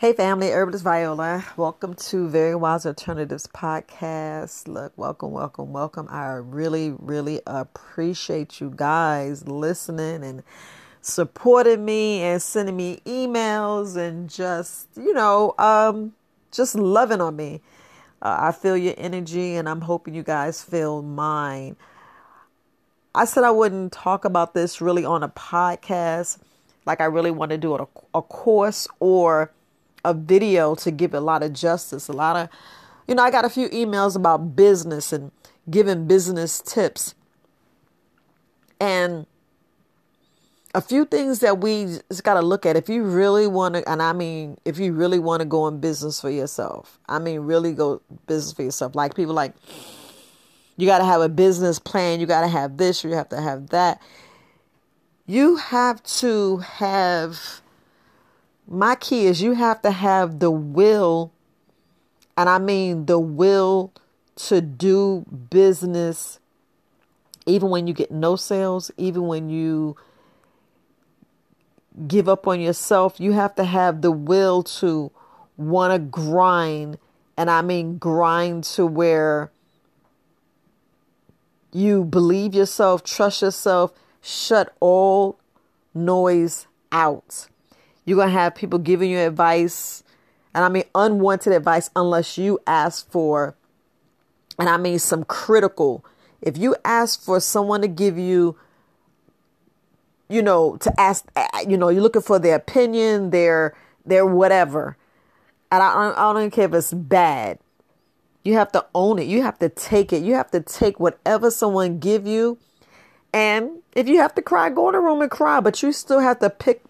Hey family, Herbalist Viola. Welcome to Very Wise Alternatives podcast. Look, welcome, welcome, welcome. I really, really appreciate you guys listening and supporting me and sending me emails and just, you know, um, just loving on me. Uh, I feel your energy and I'm hoping you guys feel mine. I said I wouldn't talk about this really on a podcast, like I really want to do it a, a course or a video to give a lot of justice. A lot of, you know, I got a few emails about business and giving business tips. And a few things that we just got to look at if you really want to and i mean if you really want to go in business for yourself i mean really go business for yourself like people like you got to have a business plan you got to have this you have to have that you have to have my key is you have to have the will, and I mean the will to do business, even when you get no sales, even when you give up on yourself. You have to have the will to want to grind, and I mean grind to where you believe yourself, trust yourself, shut all noise out. You're going to have people giving you advice, and I mean unwanted advice unless you ask for, and I mean some critical. If you ask for someone to give you, you know, to ask, you know, you're looking for their opinion, their their whatever, and I, I don't care if it's bad. You have to own it. You have to take it. You have to take whatever someone give you. And if you have to cry, go in a room and cry, but you still have to pick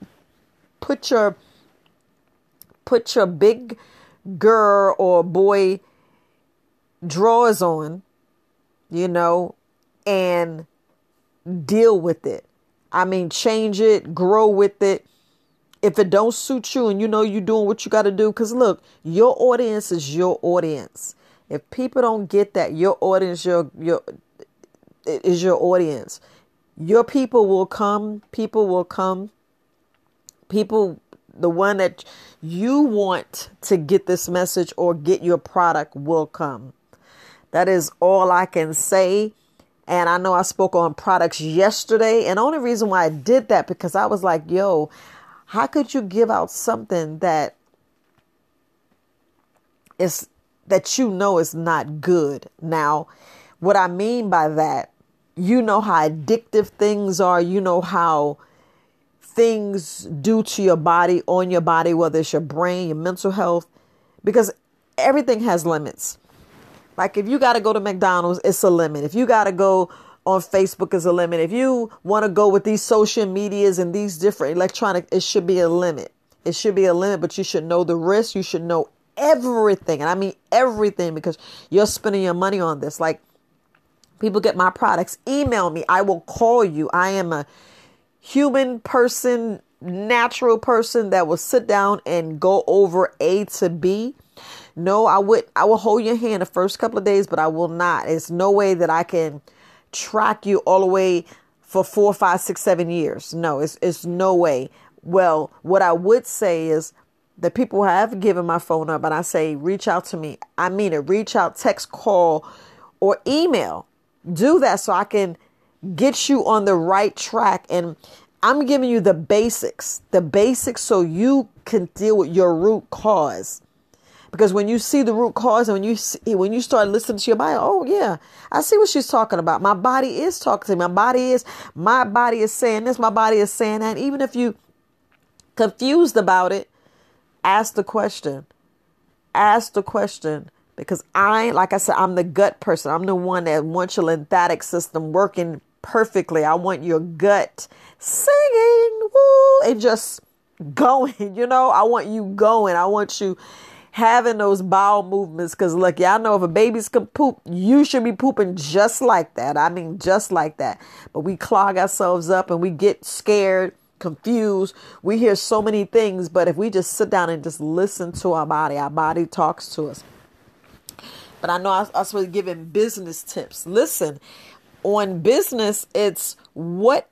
put your put your big girl or boy drawers on, you know, and deal with it. I mean, change it, grow with it. If it don't suit you and you know you're doing what you got to do, because look, your audience is your audience. If people don't get that, your audience, your your is your audience. Your people will come. People will come people the one that you want to get this message or get your product will come. That is all I can say. And I know I spoke on products yesterday. And only reason why I did that because I was like, yo, how could you give out something that is that you know is not good? Now, what I mean by that, you know how addictive things are, you know how things do to your body, on your body, whether it's your brain, your mental health, because everything has limits. Like if you got to go to McDonald's, it's a limit. If you got to go on Facebook, is a limit. If you want to go with these social medias and these different electronic, it should be a limit. It should be a limit, but you should know the risk. You should know everything. And I mean everything because you're spending your money on this. Like people get my products, email me. I will call you. I am a human person, natural person that will sit down and go over A to B. No, I would I will hold your hand the first couple of days, but I will not. It's no way that I can track you all the way for four, five, six, seven years. No, it's it's no way. Well, what I would say is the people have given my phone up and I say reach out to me. I mean it. Reach out, text, call, or email. Do that so I can get you on the right track. And I'm giving you the basics, the basics so you can deal with your root cause. Because when you see the root cause and when you see, when you start listening to your body, oh yeah, I see what she's talking about. My body is talking to me. My body is my body is saying this. My body is saying that. Even if you confused about it, ask the question. Ask the question because I, like I said, I'm the gut person. I'm the one that wants your lymphatic system working perfectly. I want your gut singing, woo, and just going. You know, I want you going. I want you having those bowel movements because look y'all know if a baby's can poop you should be pooping just like that i mean just like that but we clog ourselves up and we get scared confused we hear so many things but if we just sit down and just listen to our body our body talks to us but i know i, I was giving business tips listen on business, it's what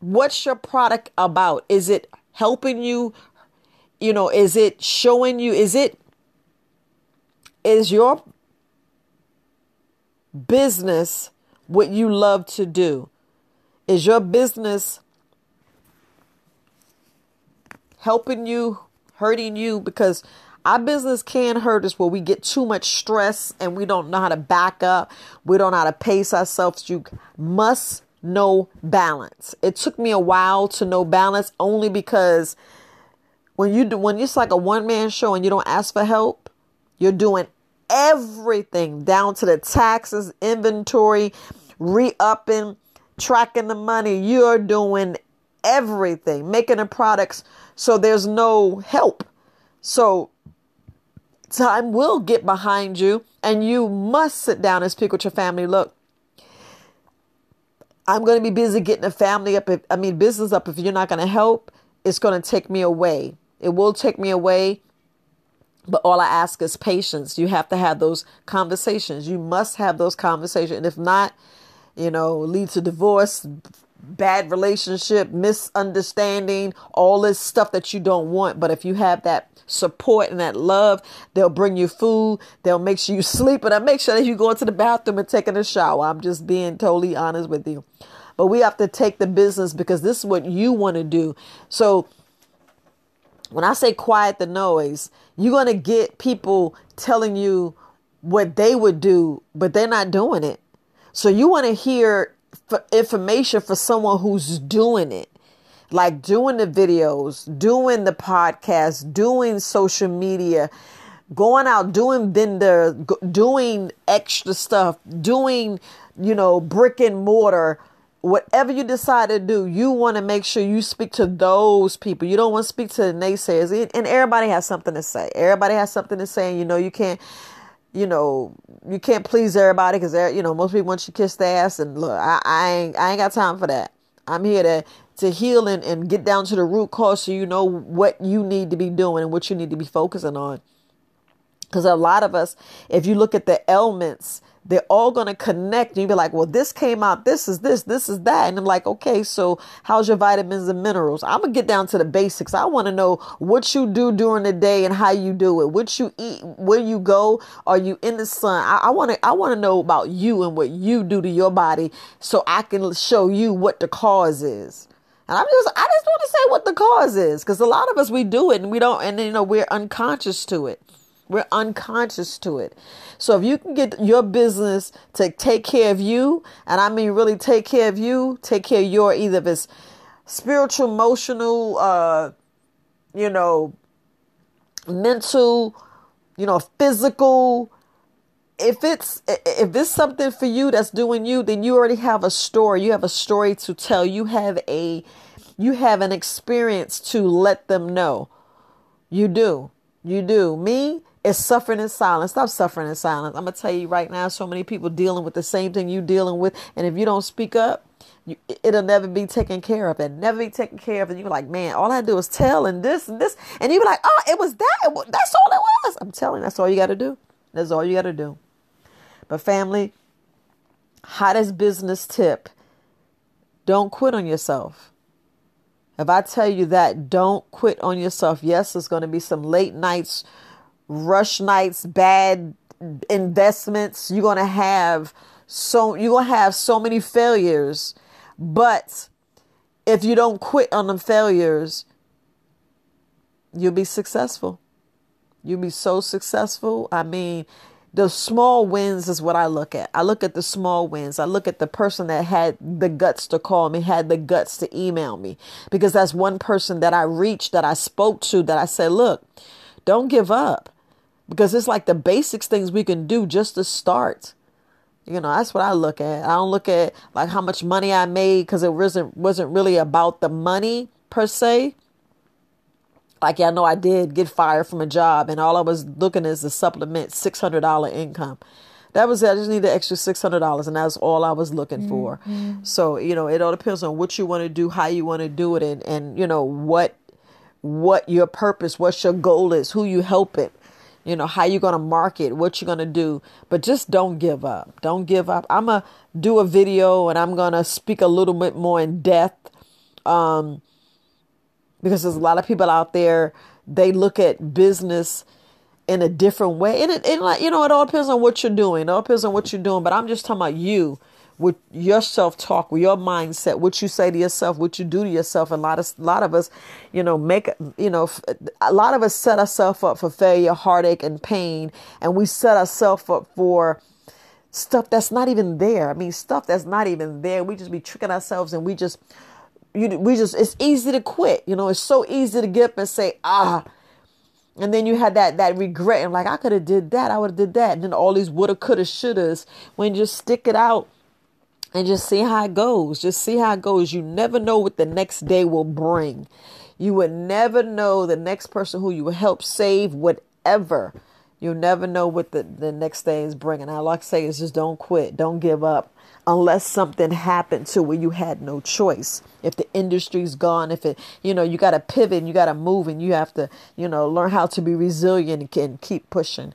what's your product about? Is it helping you? you know, is it showing you, is it, is your business what you love to do? Is your business helping you, hurting you? Because our business can hurt us where we get too much stress and we don't know how to back up. We don't know how to pace ourselves. You must know balance. It took me a while to know balance only because when you do when it's like a one man show and you don't ask for help, you're doing everything down to the taxes, inventory, re-upping, tracking the money. You're doing everything, making the products so there's no help. So time will get behind you and you must sit down and speak with your family. Look, I'm going to be busy getting a family up. If, I mean, business up. If you're not going to help, it's going to take me away. It will take me away. But all I ask is patience. You have to have those conversations. You must have those conversations. And if not, you know, lead to divorce, bad relationship, misunderstanding, all this stuff that you don't want. But if you have that support and that love, they'll bring you food, they'll make sure you sleep, and I make sure that you go into the bathroom and taking a shower. I'm just being totally honest with you. But we have to take the business because this is what you want to do. So when I say quiet the noise, you're going to get people telling you what they would do, but they're not doing it. So you want to hear information for someone who's doing it like doing the videos, doing the podcast, doing social media, going out doing vendor, doing extra stuff, doing, you know, brick and mortar, whatever you decide to do, you want to make sure you speak to those people. You don't want to speak to the naysayers. And everybody has something to say. Everybody has something to say. And you know, you can't you know, you can't please everybody because you know most people want you to kiss the ass. And look, I, I ain't I ain't got time for that. I'm here to to heal and, and get down to the root cause so you know what you need to be doing and what you need to be focusing on. Because a lot of us, if you look at the ailments, they're all going to connect. And you be like, well, this came out, this is this, this is that. And I'm like, okay, so how's your vitamins and minerals? I'm going to get down to the basics. I want to know what you do during the day and how you do it, what you eat, where you go. Are you in the sun? I want to, I want to know about you and what you do to your body so I can show you what the cause is. And I'm just, I just want to say what the cause is because a lot of us, we do it and we don't, and you know, we're unconscious to it. We're unconscious to it. So if you can get your business to take care of you, and I mean really take care of you, take care of your either if it's spiritual, emotional, uh, you know, mental, you know, physical. If it's if it's something for you that's doing you, then you already have a story. You have a story to tell. You have a you have an experience to let them know. You do. You do. Me, is suffering in silence. Stop suffering in silence. I'm gonna tell you right now, so many people dealing with the same thing you're dealing with, and if you don't speak up, you, it'll never be taken care of. It never be taken care of. And you're like, man, all I do is tell and this and this, and you be like, oh, it was that. That's all it was. I'm telling that's all you got to do. That's all you got to do. But family, hottest business tip: don't quit on yourself. If I tell you that, don't quit on yourself. Yes, there's going to be some late nights rush nights, bad investments. You're gonna have so you're gonna have so many failures. But if you don't quit on the failures, you'll be successful. You'll be so successful. I mean, the small wins is what I look at. I look at the small wins. I look at the person that had the guts to call me, had the guts to email me, because that's one person that I reached, that I spoke to, that I said, look, don't give up because it's like the basics things we can do just to start. You know, that's what I look at. I don't look at like how much money I made because it wasn't wasn't really about the money per se. Like yeah, I know I did get fired from a job, and all I was looking is to supplement six hundred dollar income. That was it. I just needed extra six hundred dollars, and that's all I was looking mm-hmm. for. So you know, it all depends on what you want to do, how you want to do it, and and you know what what your purpose, what your goal is, who you helping you know how you're going to market what you're going to do but just don't give up don't give up i'm going to do a video and i'm going to speak a little bit more in depth um, because there's a lot of people out there they look at business in a different way. And it, and like, you know, it all depends on what you're doing. It all depends on what you're doing. But I'm just talking about you with your self talk, with your mindset, what you say to yourself, what you do to yourself. A lot of a lot of us, you know, make you know, a lot of us set ourselves up for failure, heartache, and pain, and we set ourselves up for stuff that's not even there. I mean, stuff that's not even there. We just be tricking ourselves, and we just, you, we just. It's easy to quit. You know, it's so easy to get up and say, ah. And then you had that that regret and like I could have did that, I would have did that, and then all these woulda, coulda, shouldas. When you just stick it out and just see how it goes. Just see how it goes. You never know what the next day will bring. You would never know the next person who you will help save, whatever. You'll never know what the, the next day is bringing. I like to say is just don't quit, don't give up unless something happened to where you had no choice. If the industry's gone, if it, you know, you got to pivot and you got to move and you have to, you know, learn how to be resilient and keep pushing.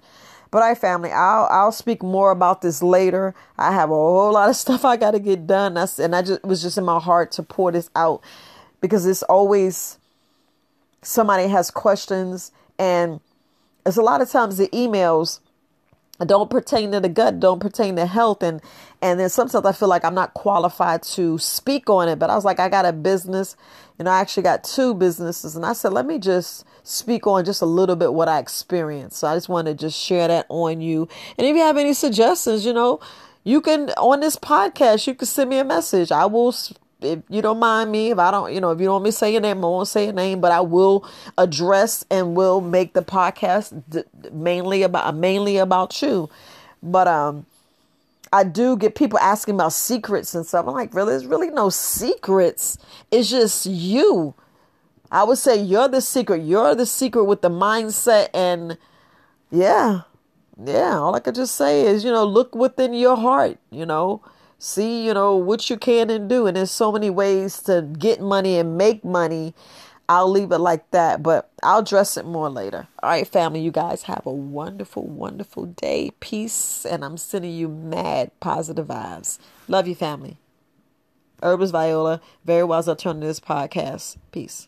But I family, I'll I'll speak more about this later. I have a whole lot of stuff I got to get done. That's and I just was just in my heart to pour this out because it's always somebody has questions and it's a lot of times the emails don't pertain to the gut, don't pertain to health. And and then sometimes I feel like I'm not qualified to speak on it. But I was like, I got a business, and I actually got two businesses. And I said, let me just speak on just a little bit what I experienced. So I just want to just share that on you. And if you have any suggestions, you know, you can on this podcast, you can send me a message. I will if you don't mind me, if I don't, you know, if you don't want me say your name, I won't say your name, but I will address and will make the podcast d- mainly about mainly about you. But um, I do get people asking about secrets and stuff. I'm like, really? There's really no secrets. It's just you. I would say you're the secret. You're the secret with the mindset and yeah, yeah. All I could just say is, you know, look within your heart. You know see, you know, what you can and do. And there's so many ways to get money and make money. I'll leave it like that, but I'll dress it more later. All right, family, you guys have a wonderful, wonderful day. Peace. And I'm sending you mad positive vibes. Love you, family. Herbalist Viola, Very Wise Alternatives Podcast. Peace.